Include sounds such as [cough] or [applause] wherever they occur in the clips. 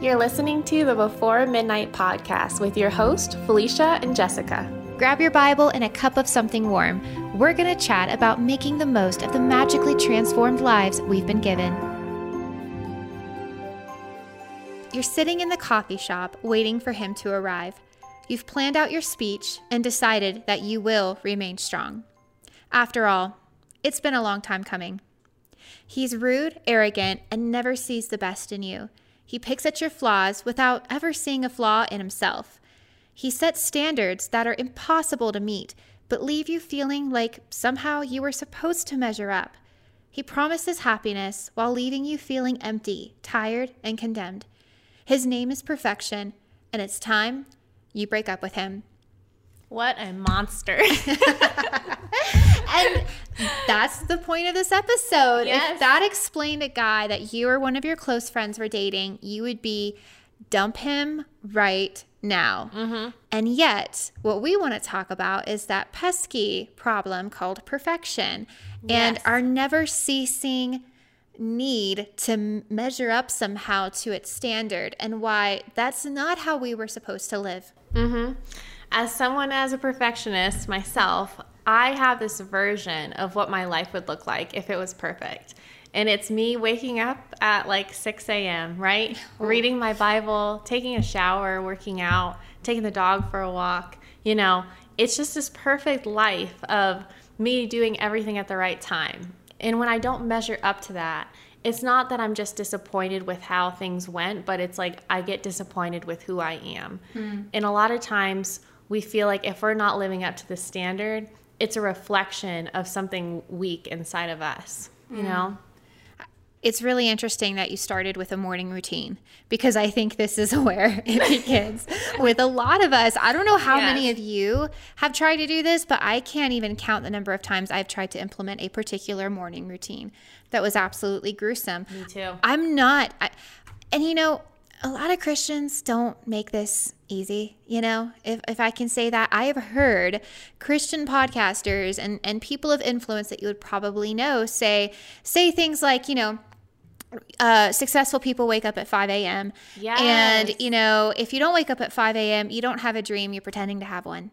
You're listening to the Before Midnight podcast with your host, Felicia and Jessica. Grab your Bible and a cup of something warm. We're going to chat about making the most of the magically transformed lives we've been given. You're sitting in the coffee shop waiting for him to arrive. You've planned out your speech and decided that you will remain strong. After all, it's been a long time coming. He's rude, arrogant, and never sees the best in you. He picks at your flaws without ever seeing a flaw in himself. He sets standards that are impossible to meet, but leave you feeling like somehow you were supposed to measure up. He promises happiness while leaving you feeling empty, tired, and condemned. His name is perfection, and it's time you break up with him. What a monster. [laughs] [laughs] and that's the point of this episode. Yes. If that explained a guy that you or one of your close friends were dating, you would be dump him right now. Mm-hmm. And yet, what we want to talk about is that pesky problem called perfection and Yes. our never ceasing need to measure up somehow to its standard and why that's not how we were supposed to live. As someone as a perfectionist myself, I have this version of what my life would look like if it was perfect. And it's me waking up at like 6 a.m., right? Oh. Reading my Bible, taking a shower, working out, taking the dog for a walk. You know, it's just this perfect life of me doing everything at the right time. And when I don't measure up to that, it's not that I'm just disappointed with how things went, but it's like I get disappointed with who I am. Hmm. And a lot of times we feel like if we're not living up to the standard, it's a reflection of something weak inside of us, you know? Mm-hmm. It's really interesting that you started with a morning routine because I think this is [laughs] where it begins with a lot of us. I don't know how many of you have tried to do this, but I can't even count the number of times I've tried to implement a particular morning routine that was absolutely gruesome. Me too. I'm not, I, and you know, a lot of Christians don't make this easy. You know, if, if I can say that, I have heard Christian podcasters and, and people of influence that you would probably know say say things like, you know, uh, successful people wake up at 5 a.m. Yes. And, you know, if you don't wake up at 5 a.m., you don't have a dream, you're pretending to have one.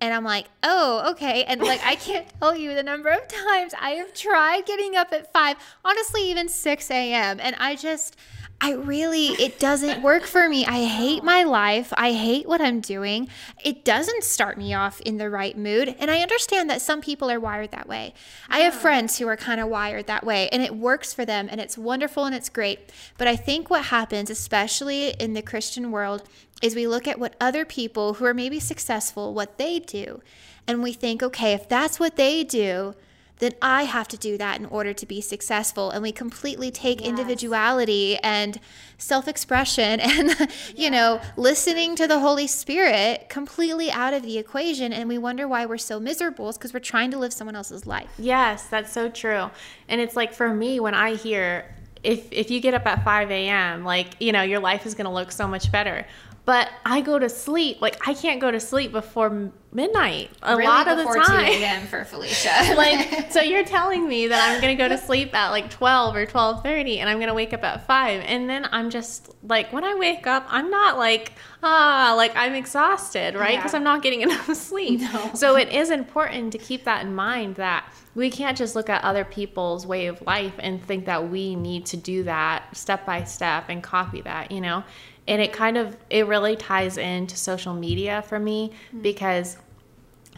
And I'm like, oh, okay. And like, I can't [laughs] tell you the number of times I have tried getting up at 5, honestly, even 6 a.m. And I just, I really, it doesn't work for me. I hate my life. I hate what I'm doing. It doesn't start me off in the right mood. And I understand that some people are wired that way. I have friends who are kind of wired that way, and it works for them, and it's wonderful and it's great. But I think what happens, especially in the Christian world, is we look at what other people who are maybe successful, what they do, and we think, okay, if that's what they do, then I have to do that in order to be successful. And we completely take individuality and self expression [laughs] and, you know, listening to the Holy Spirit completely out of the equation. And we wonder why we're so miserable. Because we're trying to live someone else's life. Yes, that's so true. And it's like for me, when I hear if if you get up at 5 a.m., like, you know, your life is going to look so much better. But I go to sleep, like, I can't go to sleep before midnight a lot of the time. a.m. for Felicia. [laughs] like [laughs] so you're telling me that i'm gonna go to sleep at like 12 or 12.30 and i'm gonna wake up at 5 and then i'm just like when i wake up i'm not like ah like i'm exhausted right because Yeah. i'm not getting [laughs] enough sleep No. so it is important to keep that in mind that we can't just look at other people's way of life and think that we need to do that step by step and copy that you know and it kind of it really ties into social media for me mm. because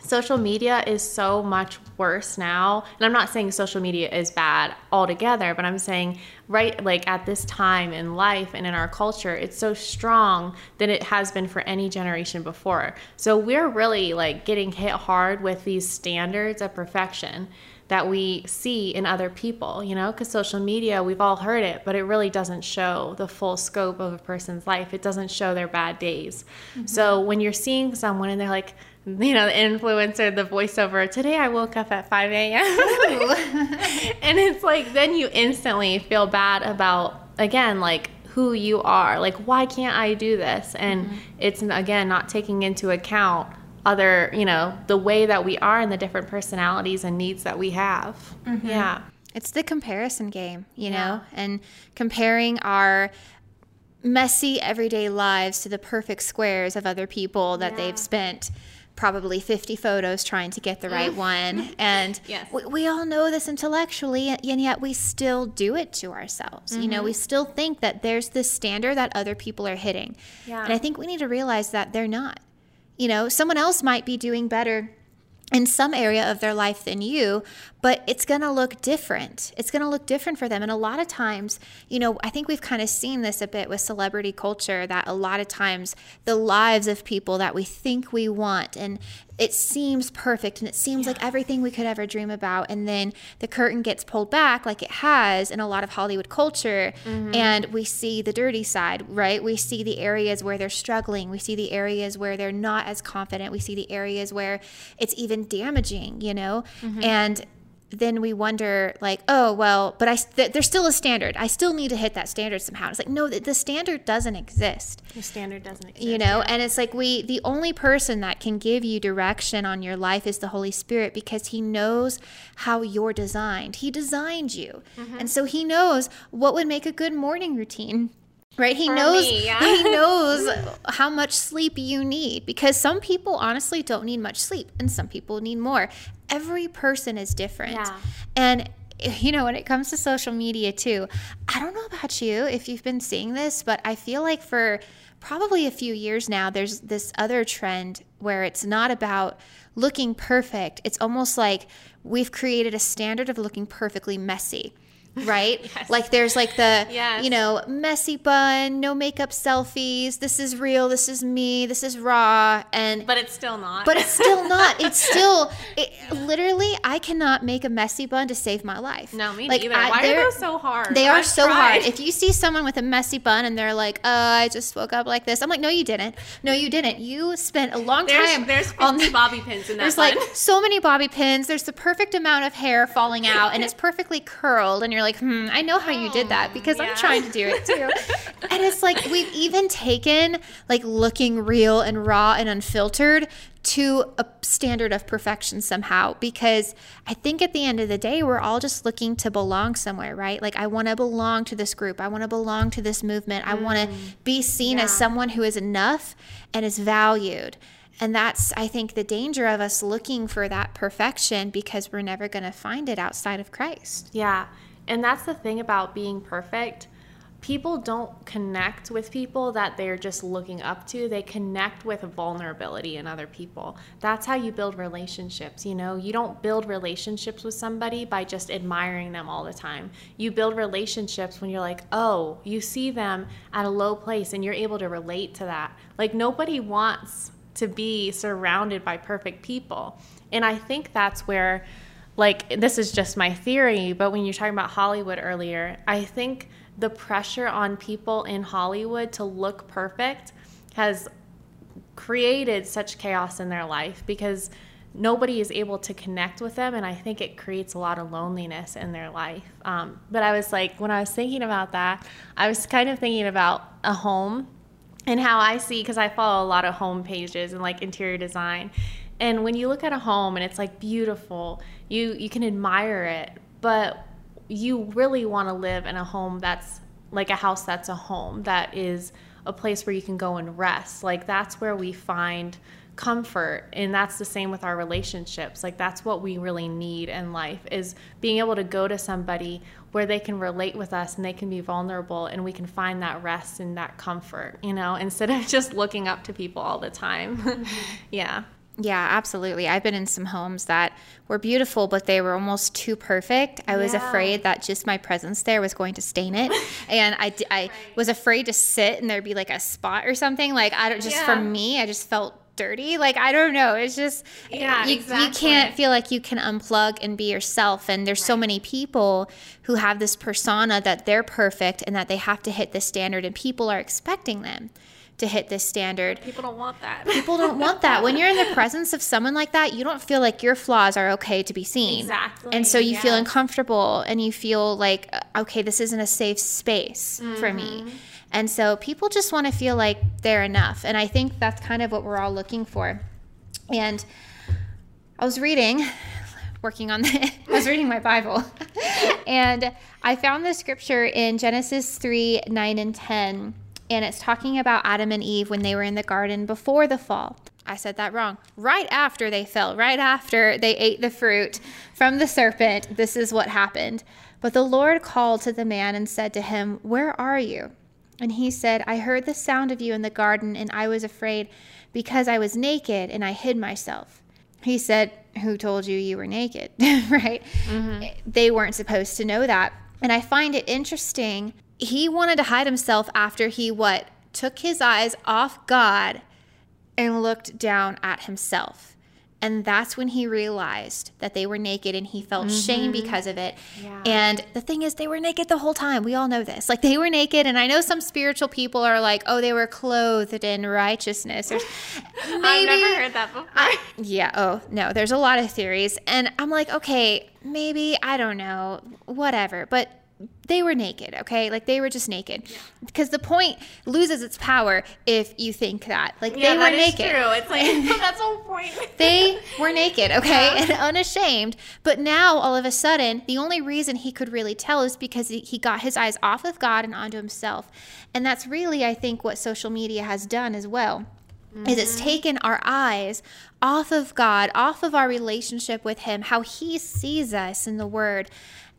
social media is so much worse now. And i'm not saying social media is bad altogether but i'm saying right like at this time in life and in our culture it's so strong than it has been for any generation before. So we're really like getting hit hard with these standards of perfection that we see in other people, you know, because social media, we've all heard it, but it really doesn't show the full scope of a person's life. It doesn't show their bad days. Mm-hmm. So when you're seeing someone and they're like, you know, the influencer, the voiceover, today I woke up at 5 a.m. [laughs] [laughs] and it's like, then you instantly feel bad about, again, like, who you are. Like, why can't I do this? And mm-hmm. it's, again, not taking into account other, you know, the way that we are and the different personalities and needs that we have. Yeah. It's the comparison game, you Yeah. know, and comparing our messy everyday lives to the perfect squares of other people that Yeah. they've spent probably 50 photos trying to get the right one [laughs] and Yes. we, we all know this intellectually and yet we still do it to ourselves you Mm-hmm. know we still think that there's this standard that other people are hitting Yeah. and i think we need to realize that they're not you know someone else might be doing better in some area of their life than you, but it's going to look different. It's going to look different for them. And a lot of times, you know, I think we've kind of seen this a bit with celebrity culture that a lot of times the lives of people that we think we want and it seems perfect and it seems like everything we could ever dream about. And then the curtain gets pulled back, like it has in a lot of Hollywood culture, mm-hmm. and we see the dirty side, right? We see the areas where they're struggling. We see the areas where they're not as confident. We see the areas where it's even damaging, you know? Mm-hmm. And then we wonder like oh well but i th- there's still a standard. I still need to hit that standard somehow. It's like no the, the standard doesn't exist. The standard doesn't exist. you know and it's like we the only person that can give you direction on your life is the holy spirit because he knows how you're designed. He designed you. Mm-hmm. and so he knows what would make a good morning routine right he For knows me, yeah. he knows [laughs] how much sleep you need because some people honestly don't need much sleep and some people need more every person is different Yeah. and you know, when it comes to social media too, I don't know about you if you've been seeing this, but I feel like for probably a few years now, there's this other trend where it's not about looking perfect. It's almost like we've created a standard of looking perfectly messy. Right? [laughs] Yes. Like there's like the, Yes. you know, messy bun, no makeup selfies. This is real. This is me. This is raw. And but it's still not. but it's still not. It's [laughs] still it, literally. I cannot make a messy bun to save my life. no, me Like, neither. I- Why are those so hard? They are I've so tried. hard. If you see someone with a messy bun and they're like, "Uh, I just woke up like this," I'm like, "No, you didn't. No, you didn't. You spent a long there's time there's on 50 the." [laughs] bobby pins in that There's bun. like so many bobby pins. There's the perfect amount of hair falling out, and it's perfectly curled. And you're like, "Hmm, I know how you did that because yeah. I'm trying to do it too." [laughs] and it's like we've even taken like looking real and raw and unfiltered to a standard of perfection somehow because I think at the end of the day we're all just looking to belong somewhere, right? Like I want to belong to this group. I want to belong to this movement. I want to be seen as someone who is enough and is valued. And that's I think the danger of us looking for that perfection because we're never going to find it outside of Christ. Yeah. And that's the thing about being perfect. People don't connect with people that they're just looking up to. They connect with vulnerability in other people. That's how you build relationships. You know, you don't build relationships with somebody by just admiring them all the time. You build relationships when you're like, oh, you see them at a low place and you're able to relate to that. Like, nobody wants to be surrounded by perfect people. And I think that's where like this is just my theory, but when you're talking about Hollywood earlier, I think the pressure on people in Hollywood to look perfect has created such chaos in their life because nobody is able to connect with them and i think it creates a lot of loneliness in their life. Um, but i was like when i was thinking about that i was kind of thinking about a home and how i see because i follow a lot of home pages and like interior design and when you look at a home and it's like beautiful you you can admire it but you really want to live in a home that's like a house that's a home that is a place where you can go and rest. Like that's where we find comfort and that's the same with our relationships. Like that's what we really need in life is being able to go to somebody where they can relate with us and they can be vulnerable and we can find that rest and that comfort you know [laughs] instead of just looking up to people all the time. [laughs] Yeah Yeah, absolutely. I've been in some homes that were beautiful, but they were almost too perfect. I was Yeah. afraid that just my presence there was going to stain it. [laughs] and I, I was afraid to sit and there'd be like a spot or something. Like, I don't, just for me, I just felt dirty. Like, I don't know. It's just, Yeah, you, you can't feel like you can unplug and be yourself. And there's so many people who have this persona that they're perfect and that they have to hit this standard, and people are expecting them to hit this standard people don't want that people don't want that. When you're in the [laughs] presence of someone like that, you don't feel like your flaws are okay to be seen. Exactly, And so you feel uncomfortable and you feel like, uh, okay, this isn't a safe space for me. And so people just want to feel like they're enough. And I think that's kind of what we're all looking for. And I was reading, [laughs] working on the, [laughs] I was reading my Bible, and I found the scripture in Genesis 3 9 and 10 and it's talking about Adam and Eve when they were in the garden before the fall. I said that wrong. Right after they fell, right after they ate the fruit from the serpent, this is what happened. But the Lord called to the man and said to him, Where are you? And he said, I heard the sound of you in the garden, and I was afraid because I was naked and I hid myself. He said, Who told you you were naked? [laughs] right? Mm-hmm. They weren't supposed to know that. And I find it interesting. He wanted to hide himself after he what? Took his eyes off God and looked down at himself. And that's when he realized that they were naked and he felt mm-hmm. shame because of it. Yeah. And the thing is, they were naked the whole time. We all know this. Like they were naked. And I know some spiritual people are like, oh, they were clothed in righteousness. maybe, [laughs] I've never heard that before. I, yeah. Oh, no. There's a lot of theories. And I'm like, okay, maybe, I don't know, whatever. But they were naked, okay? Like they were just naked. Yeah. Because the point loses its power if you think that. Like yeah, they were naked. True. It's like [laughs] that's the whole point. [laughs] they were naked, okay? Yeah. And unashamed. But now all of a sudden, the only reason he could really tell is because he got his eyes off of God and onto himself. And that's really I think what social media has done as well. Mm-hmm. Is it's mm-hmm. taken our eyes off of God, off of our relationship with Him, how He sees us in the Word,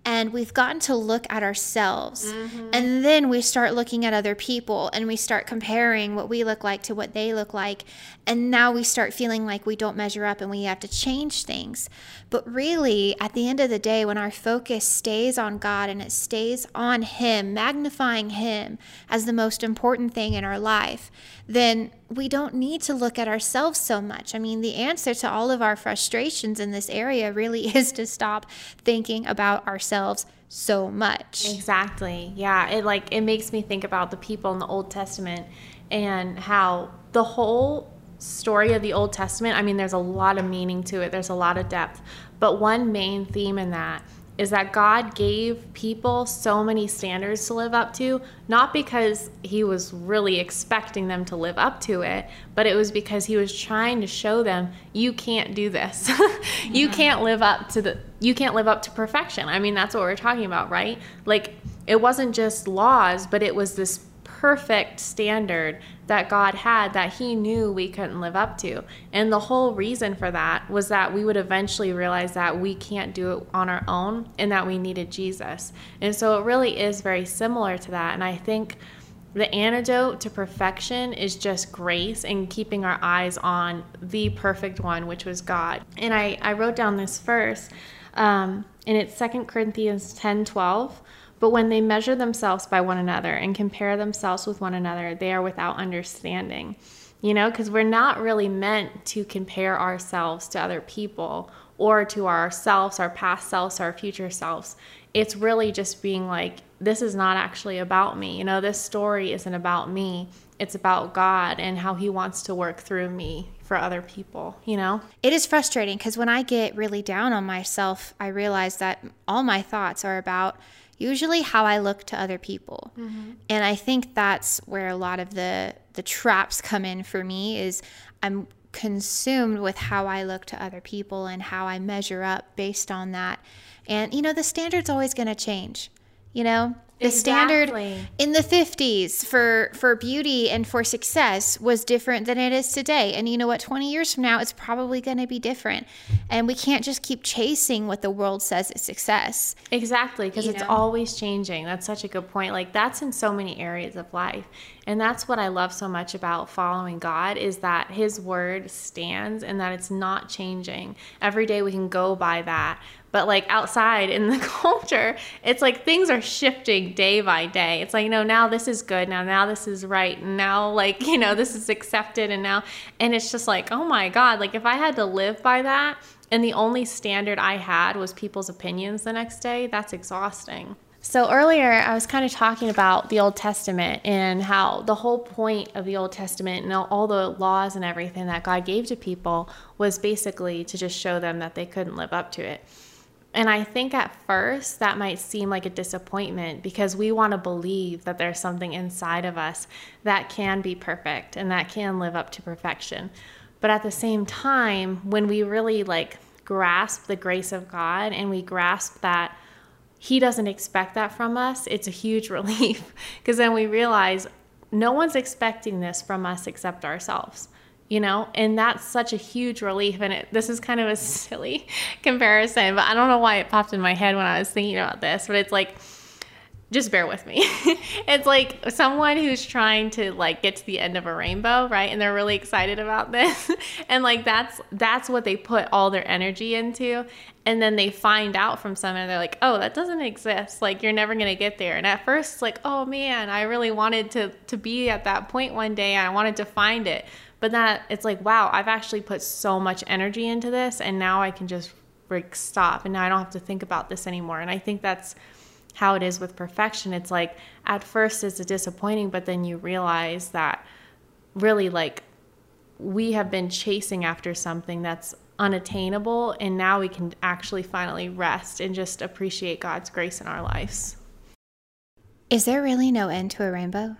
and we've gotten to look at ourselves mm-hmm. and then we start looking at other people and we start comparing what we look like to what they look like and now we start feeling like we don't measure up and we have to change things but really at the end of the day when our focus stays on god and it stays on him magnifying him as the most important thing in our life then we don't need to look at ourselves so much. I mean, the answer to all of our frustrations in this area really [laughs] is to stop thinking about ourselves so much. Exactly. Yeah, it like it makes me think about the people in the Old Testament and how the whole story of the Old Testament, I mean, there's a lot of meaning to it. There's a lot of depth. But one main theme in that is that God gave people so many standards to live up to, not because he was really expecting them to live up to it, but it was because he was trying to show them you can't do this. [laughs] you yeah. can't live up to the you can't live up to perfection. I mean, that's what we're talking about, right? Like it wasn't just laws, but it was this perfect standard that God had that He knew we couldn't live up to. And the whole reason for that was that we would eventually realize that we can't do it on our own and that we needed Jesus. And so it really is very similar to that. And I think the antidote to perfection is just grace and keeping our eyes on the perfect one, which was God. And I, I wrote down this verse, um, and it's Second Corinthians 10 12 but when they measure themselves by one another and compare themselves with one another, they are without understanding. You know, because we're not really meant to compare ourselves to other people or to ourselves, our past selves, our future selves. It's really just being like, this is not actually about me. You know, this story isn't about me. It's about God and how He wants to work through me for other people, you know? It is frustrating because when I get really down on myself, I realize that all my thoughts are about usually how I look to other people. Mm-hmm. And I think that's where a lot of the the traps come in for me is I'm consumed with how I look to other people and how I measure up based on that. And you know, the standard's always going to change. You know, the exactly. standard in the 50s for for beauty and for success was different than it is today. And you know what? 20 years from now it's probably going to be different. And we can't just keep chasing what the world says is success. Exactly because it's know? always changing. That's such a good point. Like that's in so many areas of life. And that's what i love so much about following god is that his word stands and that it's not changing. Every day we can go by that but like outside in the [laughs] culture it's like things are shifting day by day it's like you know now this is good now now this is right now like [laughs] you know this is accepted and now and it's just like oh my god like if i had to live by that and the only standard i had was people's opinions the next day that's exhausting so earlier I was kind of talking about the Old Testament and how the whole point of the Old Testament and all the laws and everything that God gave to people was basically to just show them that they couldn't live up to it. And I think at first that might seem like a disappointment because we want to believe that there's something inside of us that can be perfect and that can live up to perfection. But at the same time, when we really like grasp the grace of God and we grasp that He doesn't expect that from us, it's a huge [laughs] relief because then we realize no one's expecting this from us except ourselves you know and that's such a huge relief and it, this is kind of a [laughs] silly comparison but i don't know why it popped in my head when i was thinking about this but it's like just bear with me. [laughs] it's like someone who's trying to like get to the end of a rainbow, right? And they're really excited about [laughs] this. and like that's that's what they put all their energy into. And then they find out from someone they're like, "Oh, that doesn't exist. Like you're never going to get there." And at first it's like, "Oh man, I really wanted to to be at that point one day I wanted to find it." But that it's like, "Wow, I've actually put so much energy into this and now I can just like stop and now I don't have to think about this anymore." And I think that's how it is with perfection. It's like at first it's disappointing, but then you realize that really like we have been chasing after something that's unattainable and now we can actually finally rest and just appreciate God's grace in our lives. Is there really no end to a rainbow?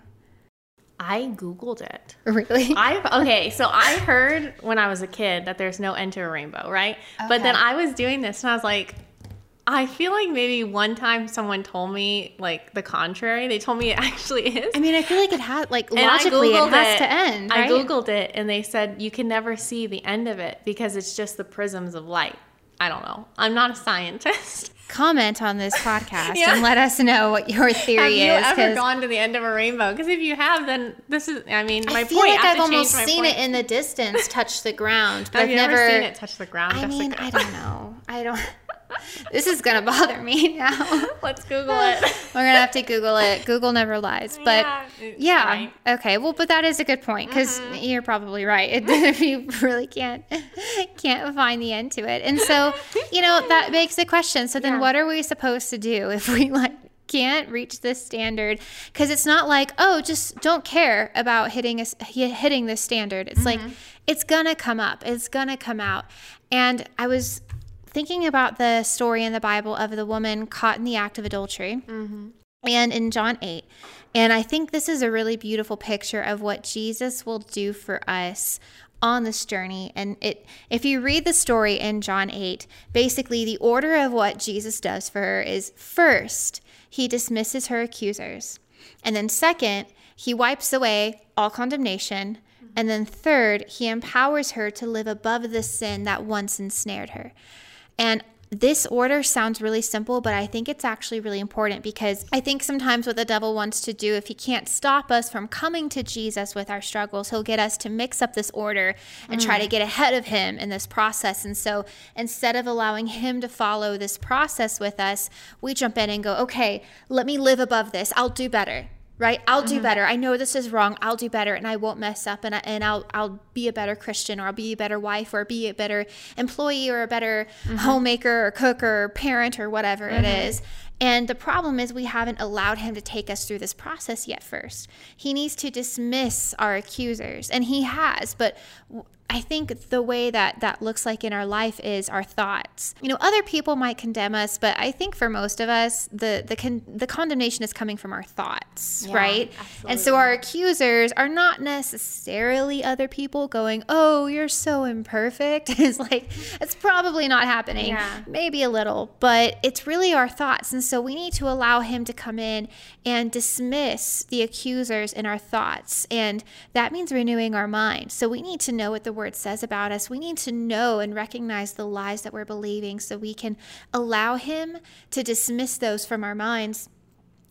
I googled it. Really? [laughs] I okay, so I heard when I was a kid that there's no end to a rainbow, right? Okay. But then I was doing this and I was like, I feel like maybe one time someone told me like the contrary. They told me it [laughs] actually is. I mean, I feel like it had like logically it has it. to end. Right? I googled it and they said you can never see the end of it because it's just the prisms of light. I don't know. I'm not a scientist. [laughs] Comment on this podcast [laughs] yeah. and let us know what your theory is. Have you ever gone to the end of a rainbow? Because if you have, then this is. I mean, my I feel point. like I I've almost seen point. it in the distance touch the ground, [laughs] but have I've never seen it touch the ground. I mean, I don't know. I don't this is gonna bother me [laughs] now. Let's Google it. We're gonna have to Google it. Google never lies. But yeah, yeah. Right. okay. Well, but that is a good point because mm-hmm. you're probably right. It, if you really can't can't find the end to it, and so you know that begs the question. So then, yeah. what are we supposed to do if we like? can't reach this standard because it's not like oh just don't care about hitting a, hitting this standard it's mm-hmm. like it's gonna come up it's gonna come out and i was thinking about the story in the Bible of the woman caught in the act of adultery. Mm-hmm. And in John 8. And I think this is a really beautiful picture of what Jesus will do for us on this journey. And it if you read the story in John 8, basically the order of what Jesus does for her is first, he dismisses her accusers. And then second, he wipes away all condemnation. And then third, he empowers her to live above the sin that once ensnared her. And this order sounds really simple, but I think it's actually really important because I think sometimes what the devil wants to do, if he can't stop us from coming to Jesus with our struggles, he'll get us to mix up this order and mm. try to mm. get ahead of him in this process. And so instead of allowing him to follow this process with us, we jump in and go, okay, let me live above this. I'll do better right i'll do mm-hmm. better i know this is wrong i'll do better and i won't mess up and, I, and I'll, I'll be a better christian or i'll be a better wife or be a better employee or a better mm-hmm. homemaker or cook or parent or whatever mm-hmm. it is and the problem is we haven't allowed him to take us through this process yet first he needs to dismiss our accusers and he has but I think the way that that looks like in our life is our thoughts. You know, other people might condemn us, but I think for most of us, the the con- the condemnation is coming from our thoughts, yeah, right? Absolutely. And so our accusers are not necessarily other people going, "Oh, you're so imperfect." [laughs] it's like it's probably not happening. Yeah. Maybe a little, but it's really our thoughts. And so we need to allow him to come in and dismiss the accusers in our thoughts. And that means renewing our mind. So we need to know what the word says about us. We need to know and recognize the lies that we're believing so we can allow Him to dismiss those from our minds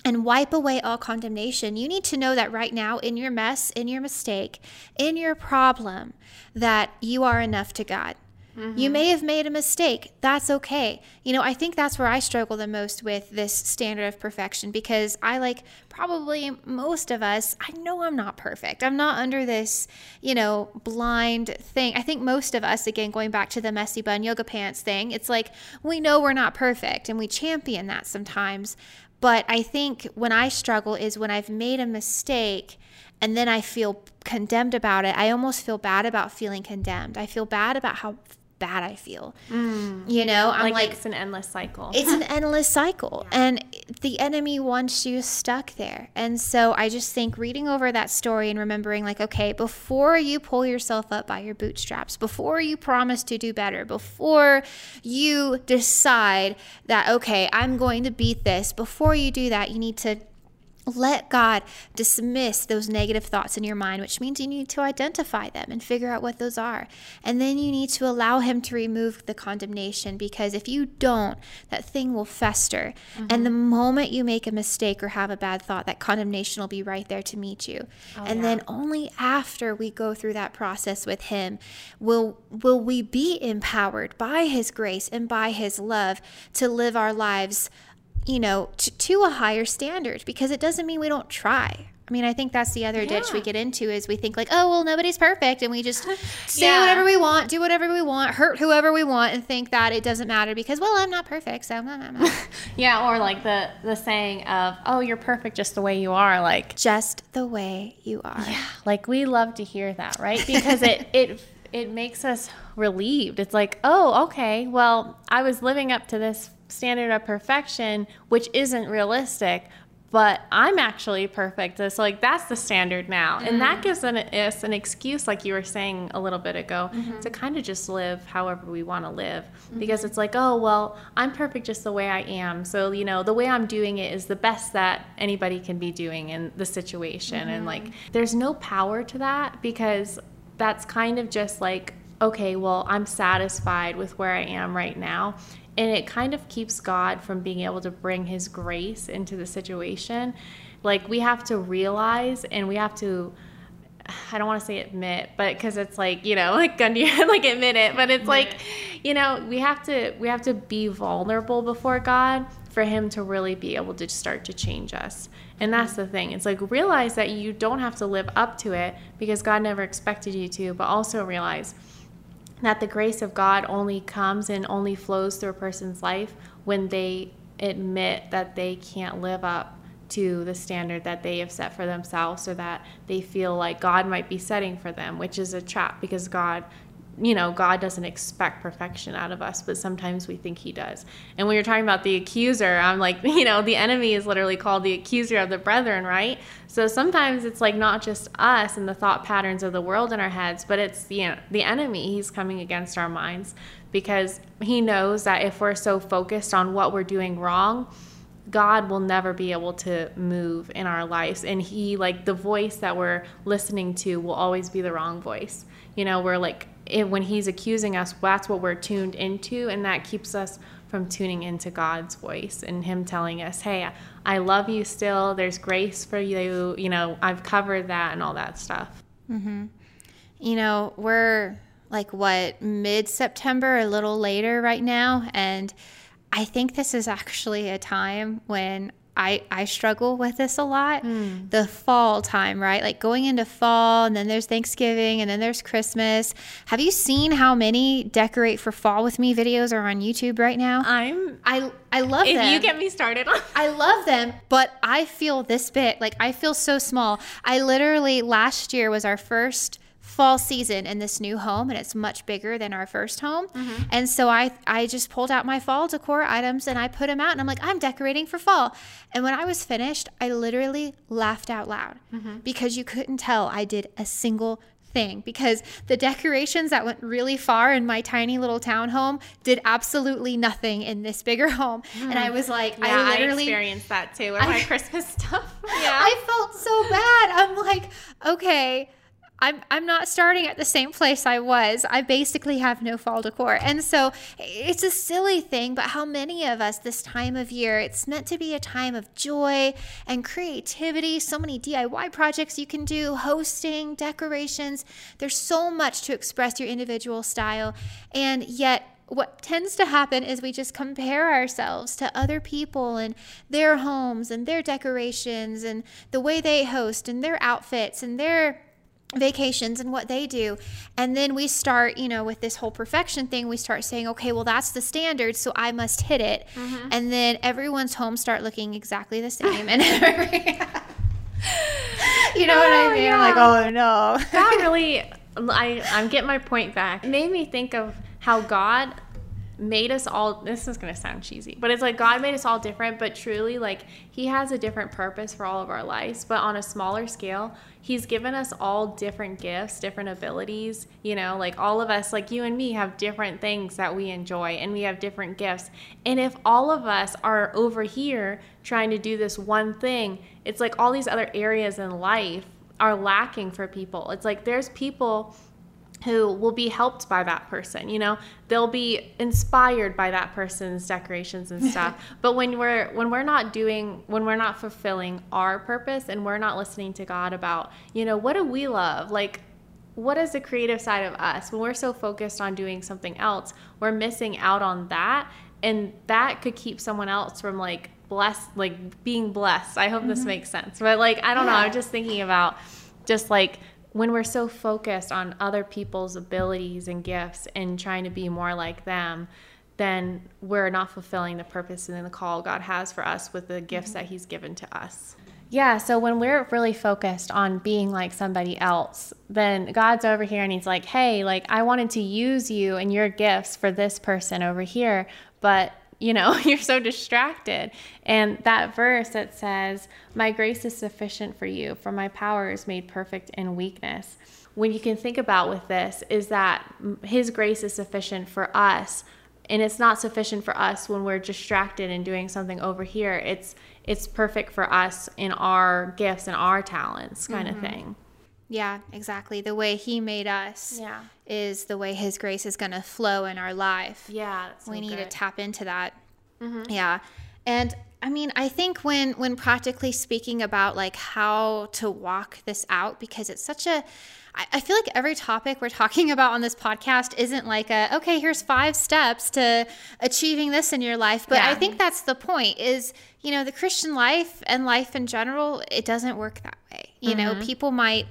and wipe away all condemnation. You need to know that right now, in your mess, in your mistake, in your problem, that you are enough to God. Mm-hmm. You may have made a mistake. That's okay. You know, I think that's where I struggle the most with this standard of perfection because I like probably most of us, I know I'm not perfect. I'm not under this, you know, blind thing. I think most of us, again, going back to the messy bun yoga pants thing, it's like we know we're not perfect and we champion that sometimes. But I think when I struggle is when I've made a mistake and then I feel condemned about it. I almost feel bad about feeling condemned. I feel bad about how bad I feel. Mm. You know, I'm like, like, it's an endless cycle. It's an [laughs] endless cycle. Yeah. And the enemy wants you stuck there. And so I just think reading over that story and remembering, like, okay, before you pull yourself up by your bootstraps, before you promise to do better, before you decide that, okay, I'm going to beat this, before you do that, you need to let God dismiss those negative thoughts in your mind, which means you need to identify them and figure out what those are. And then you need to allow Him to remove the condemnation because if you don't, that thing will fester. Mm-hmm. And the moment you make a mistake or have a bad thought, that condemnation will be right there to meet you. Oh, and yeah. then only after we go through that process with Him will, will we be empowered by His grace and by His love to live our lives you know, to, to a higher standard because it doesn't mean we don't try. I mean, I think that's the other yeah. ditch we get into is we think like, oh, well, nobody's perfect, and we just [laughs] say yeah. whatever we want, do whatever we want, hurt whoever we want, and think that it doesn't matter because, well, I'm not perfect, so. [laughs] yeah, or like the the saying of, oh, you're perfect just the way you are, like just the way you are. Yeah, like we love to hear that, right? Because it [laughs] it it makes us relieved. It's like, oh, okay, well, I was living up to this standard of perfection, which isn't realistic, but I'm actually perfect. So like that's the standard now, mm-hmm. and that mm-hmm. gives an, us an excuse, like you were saying a little bit ago, mm-hmm. to kind of just live however we want to live, mm-hmm. because it's like, oh well, I'm perfect just the way I am. So you know, the way I'm doing it is the best that anybody can be doing in the situation, and like mm-hmm. there's no power to that because that's kind of just like okay, well, I'm satisfied with where I am right now and it kind of keeps God from being able to bring his grace into the situation. Like we have to realize and we have to I don't want to say admit, but because it's like you know, [laughs] like gun to [laughs] like admit it. But it's like, you know, we have to we have to be vulnerable before God for Him to really be able to start to change us. And that's the thing. It's like realize that you don't have to live up to it because God never expected you to, but also realize that the grace of God only comes and only flows through a person's life when they admit that they can't live up to the standard that they have set for themselves or that they feel like God might be setting for them, which is a trap because God you know, God doesn't expect perfection out of us, but sometimes we think He does. And when you're talking about the accuser, I'm like, [laughs] you know, the enemy is literally called the accuser of the brethren, right? So sometimes it's like not just us and the thought patterns of the world in our heads, but it's you know, the enemy. He's coming against our minds because he knows that if we're so focused on what we're doing wrong, God will never be able to move in our lives. And He, like, the voice that we're listening to will always be the wrong voice. You know, we're like it, when he's accusing us, that's what we're tuned into, and that keeps us from tuning into God's voice and Him telling us, "Hey, I love you still. There's grace for you. You know, I've covered that and all that stuff." Mm-hmm. You know, we're like what mid September, a little later right now, and I think this is actually a time when I, I struggle with this a lot. Mm. The fall time, right? Like going into fall, and then there's Thanksgiving, and then there's Christmas. Have you seen how many decorate for fall with me videos are on YouTube right now? I'm I I love if them. If you get me started, I love them, but I feel this bit like I feel so small. I literally last year was our first fall season in this new home and it's much bigger than our first home. Mm-hmm. And so I I just pulled out my fall decor items and I put them out and I'm like I'm decorating for fall. And when I was finished, I literally laughed out loud mm-hmm. because you couldn't tell I did a single thing because the decorations that went really far in my tiny little townhome did absolutely nothing in this bigger home. Mm. And I was like, yeah, I literally I experienced that too with I, my Christmas stuff. Yeah. [laughs] I felt so bad. I'm like, okay, I'm I'm not starting at the same place I was. I basically have no fall decor. And so it's a silly thing, but how many of us this time of year, it's meant to be a time of joy and creativity, so many DIY projects you can do, hosting, decorations. There's so much to express your individual style. And yet what tends to happen is we just compare ourselves to other people and their homes and their decorations and the way they host and their outfits and their vacations and what they do. And then we start, you know, with this whole perfection thing, we start saying, okay, well, that's the standard, so I must hit it. Mm-hmm. And then everyone's homes start looking exactly the same. and [laughs] you know oh, what I oh, mean? Yeah. I'm like, oh no. that really, I, I'm getting my point back. It made me think of how God made us all this is going to sound cheesy but it's like god made us all different but truly like he has a different purpose for all of our lives but on a smaller scale he's given us all different gifts different abilities you know like all of us like you and me have different things that we enjoy and we have different gifts. And if all of us are over here trying to do this one thing it's like all these other areas in life are lacking for people. It's like there's people who will be helped by that person you know? They'll be inspired by that person's decorations and [laughs] stuff. But when we're when we're not doing when we're not fulfilling our purpose and we're not listening to god about you know what do we love? Like what is the creative side of us? When we're so focused on doing something else we're missing out on that. And that could keep someone else from like blessed like being blessed. I hope mm-hmm. this makes sense. But like i don't yeah. know i'm just thinking about just like when we're so focused on other people's abilities and gifts and trying to be more like them, then we're not fulfilling the purpose and the call God has for us with the gifts mm-hmm. that He's given to us. Yeah, so when we're really focused on being like somebody else, then God's over here and He's like, hey, like I wanted to use you and your gifts for this person over here, but you know, [laughs] you're so distracted. And that verse that says, My grace is sufficient for you, for my power is made perfect in weakness. When you can think about with this, is that His grace is sufficient for us. And it's not sufficient for us when we're distracted and doing something over here. It's it's perfect for us in our gifts and our talents, kind mm-hmm. of thing. Yeah, exactly. The way he made us yeah. is the way his grace is going to flow in our life. Yeah, so we need good. to tap into that. Mm-hmm. Yeah. And I mean, I think when when practically speaking about like how to walk this out because it's such a I feel like every topic we're talking [laughs] about on this podcast isn't like a okay, here's five steps to achieving this in your life. But yeah. I think that's the point is, you know, the Christian life and life in general, it doesn't work that way. You mm-hmm. know, people might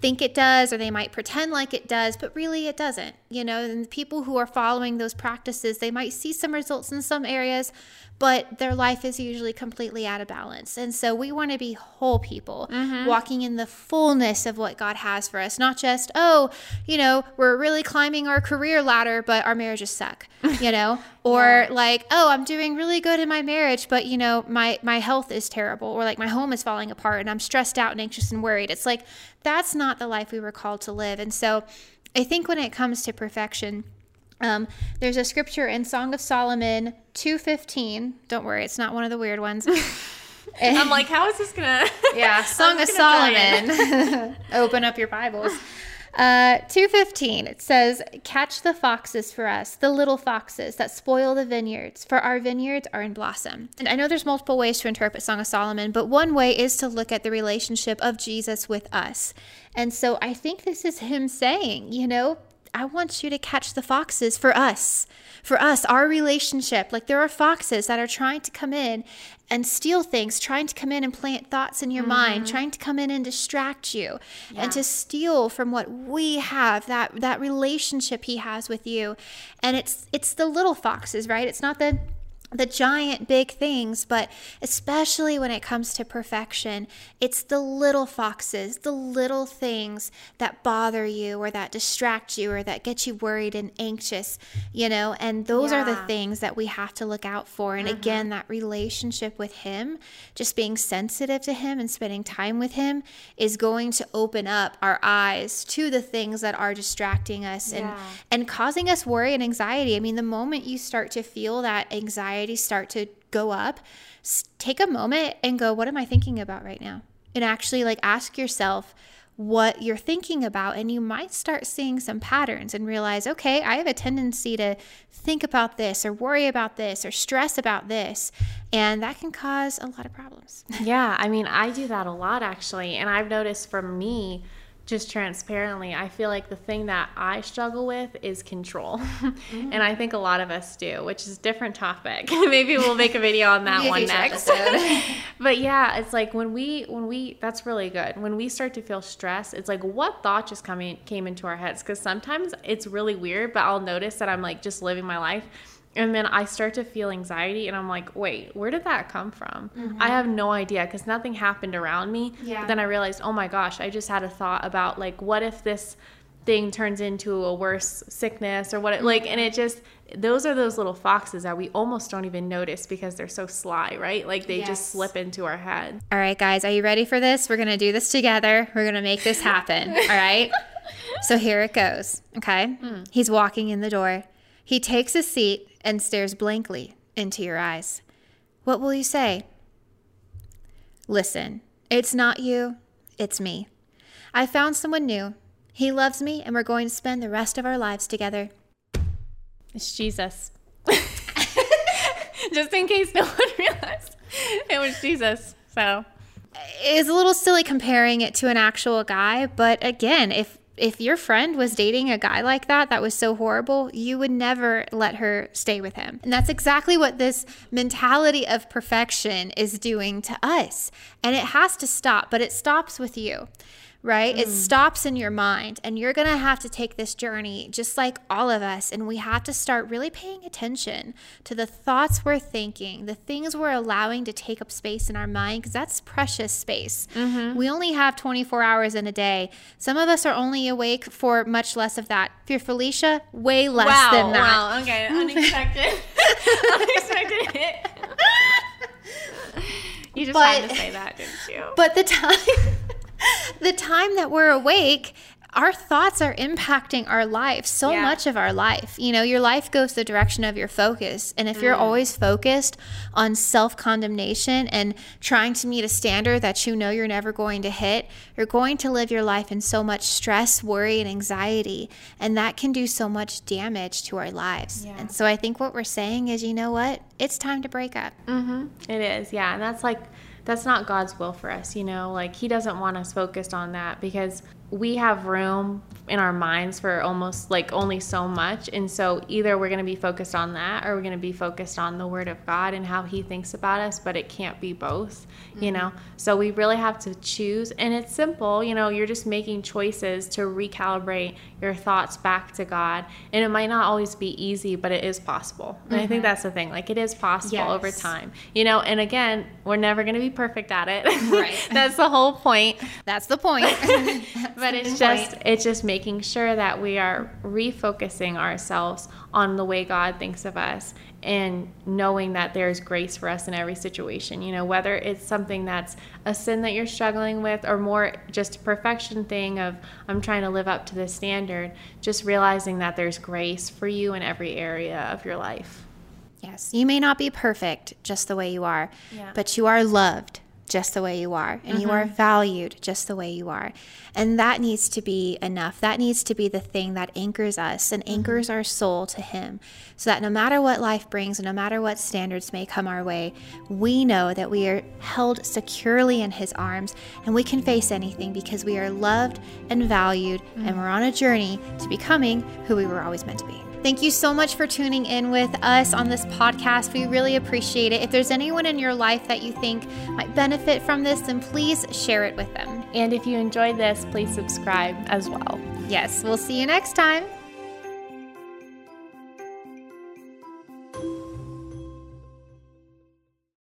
think it does or they might pretend like it does, but really it doesn't. You know, and people who are following those practices, they might see some results in some areas, but their life is usually completely out of balance. And so we want to be whole people, mm-hmm. walking in the fullness of what God has for us, not just, oh, you know, we're really climbing our career ladder, but our marriages suck, [laughs] you know, or yeah. like, oh, I'm doing really good in my marriage, but you know, my my health is terrible, or like my home is falling apart and I'm stressed out and anxious and worried. It's like that's not the life we were called to live. And so I think when it comes to perfection, um, there's a scripture in Song of Solomon 2:15. Don't worry, it's not one of the weird ones. [laughs] I'm like, how is this gonna? [laughs] yeah, Song of Solomon. [laughs] Open up your Bibles. Uh, 215 it says catch the foxes for us the little foxes that spoil the vineyards for our vineyards are in blossom and i know there's multiple ways to interpret song of solomon but one way is to look at the relationship of jesus with us and so i think this is him saying you know I want you to catch the foxes for us, for us, our relationship. Like there are foxes that are trying to come in and steal things, trying to come in and plant thoughts in your mm-hmm. mind, trying to come in and distract you yeah. and to steal from what we have, that that relationship he has with you. And it's it's the little foxes, right? It's not the the giant big things, but especially when it comes to perfection, it's the little foxes, the little things that bother you or that distract you or that get you worried and anxious, you know, and those yeah. are the things that we have to look out for. And mm-hmm. again, that relationship with Him, just being sensitive to Him and spending time with Him is going to open up our eyes to the things that are distracting us yeah. and, and causing us worry and anxiety. I mean, the moment you start to feel that anxiety, start to go up, take a moment and go, what am I thinking about right now? And actually, like, ask yourself what you're thinking about. And you might start seeing some patterns and realize, okay, I have a tendency to think about this or worry about this or stress about this. And that can cause a lot of problems. yeah. I mean, I do that a lot actually. And I've noticed for me, just transparently, I feel like the thing that I struggle with is control. Mm-hmm. [laughs] and I think a lot of us do, which is a different topic. [laughs] Maybe we'll make a video on that one next. [laughs] but yeah, it's like when we when we that's really good. When we start to feel stress, it's like what thought just coming came into our heads cuz sometimes it's really weird, but I'll notice that I'm like just living my life and then I start to feel anxiety, and I'm like, wait, where did that come from? Mm-hmm. I have no idea because nothing happened around me. Yeah. But then I realized, oh my gosh, I just had a thought about like, what if this thing turns into a worse sickness or what it like and it just those are those little foxes that we almost don't even notice because they're so sly right like they Yes. just slip into our head All right, guys, are you ready for this? We're going to do this together. We're going to make this happen. All right? [laughs] So here it goes. Okay? He's walking in the door. He takes a seat and stares blankly into your eyes. What will you say? Listen, it's not you, it's me. I found someone new. He loves me, and we're going to spend the rest of our lives together. it's jesus [laughs] just in case no one realized it was jesus so It's a little silly comparing it to an actual guy, but again, if if your friend was dating a guy like that that was so horrible, you would never let her stay with him. And that's exactly what this mentality of perfection is doing to us. And it has to stop, but it stops with you. Right? It mm. stops in your mind, and you're going to have to take this journey just like all of us. And we have to start really paying attention to the thoughts we're thinking, the things we're allowing to take up space in our mind, because that's precious space. Mm-hmm. We only have 24 hours in a day. Some of us are only awake for much less of that. If you're Felicia, way less wow than that. wow okay [laughs] unexpected [laughs] unexpected hit [laughs] you just had But- to say that didn't you But the time [laughs] the time that we're awake, our thoughts are impacting our life, so Yeah. much of our life. You know, your life goes the direction of your focus. And if you're Mm. always focused on self condemnation and trying to meet a standard that you know you're never going to hit, you're going to live your life in so much stress, worry, and anxiety. And that can do so much damage to our lives. Yeah. And so I think what we're saying is, you know what? It's time to break up. It is, yeah. And that's like, that's not God's will for us, you know? Like, He doesn't want us focused on that because we have room in our minds for almost like only so much. And so either we're going to be focused on that or we're going to be focused on the Word of God and how He thinks about us, but it can't be both, you know? Mm-hmm. So we really have to choose. And it's simple, you know, you're just making choices to recalibrate your thoughts back to God. And it might not always be easy, but it is possible. And I think mm-hmm. that's the thing. Like, it is possible over time, you know? And again, we're never going to be perfect at it. Right. [laughs] that's the whole point That's the point. [laughs] but it's just it's just making sure that we are refocusing ourselves on the way God thinks of us and knowing that there's grace for us in every situation. You know whether it's something that's a sin that you're struggling with or more just a perfection thing of I'm trying to live up to this standard just realizing that there's grace for you in every area of your life. Yes, you may not be perfect just the way you are, Yeah. but you are loved just the way you are, and you are mm-hmm. valued just the way you are. And that needs to be enough. That needs to be the thing that anchors us and mm-hmm. anchors our soul to Him, so that no matter what life brings and no matter what standards may come our way, we know that we are held securely in His arms and we can face anything because we are loved and valued, and mm-hmm. we're on a journey to becoming who we were always meant to be. Thank you so much for tuning in with us on this podcast. We really appreciate it. If there's anyone in your life that you think might benefit from this, then please share it with them. and if you enjoyed this please subscribe as well Yes, we'll see you next time.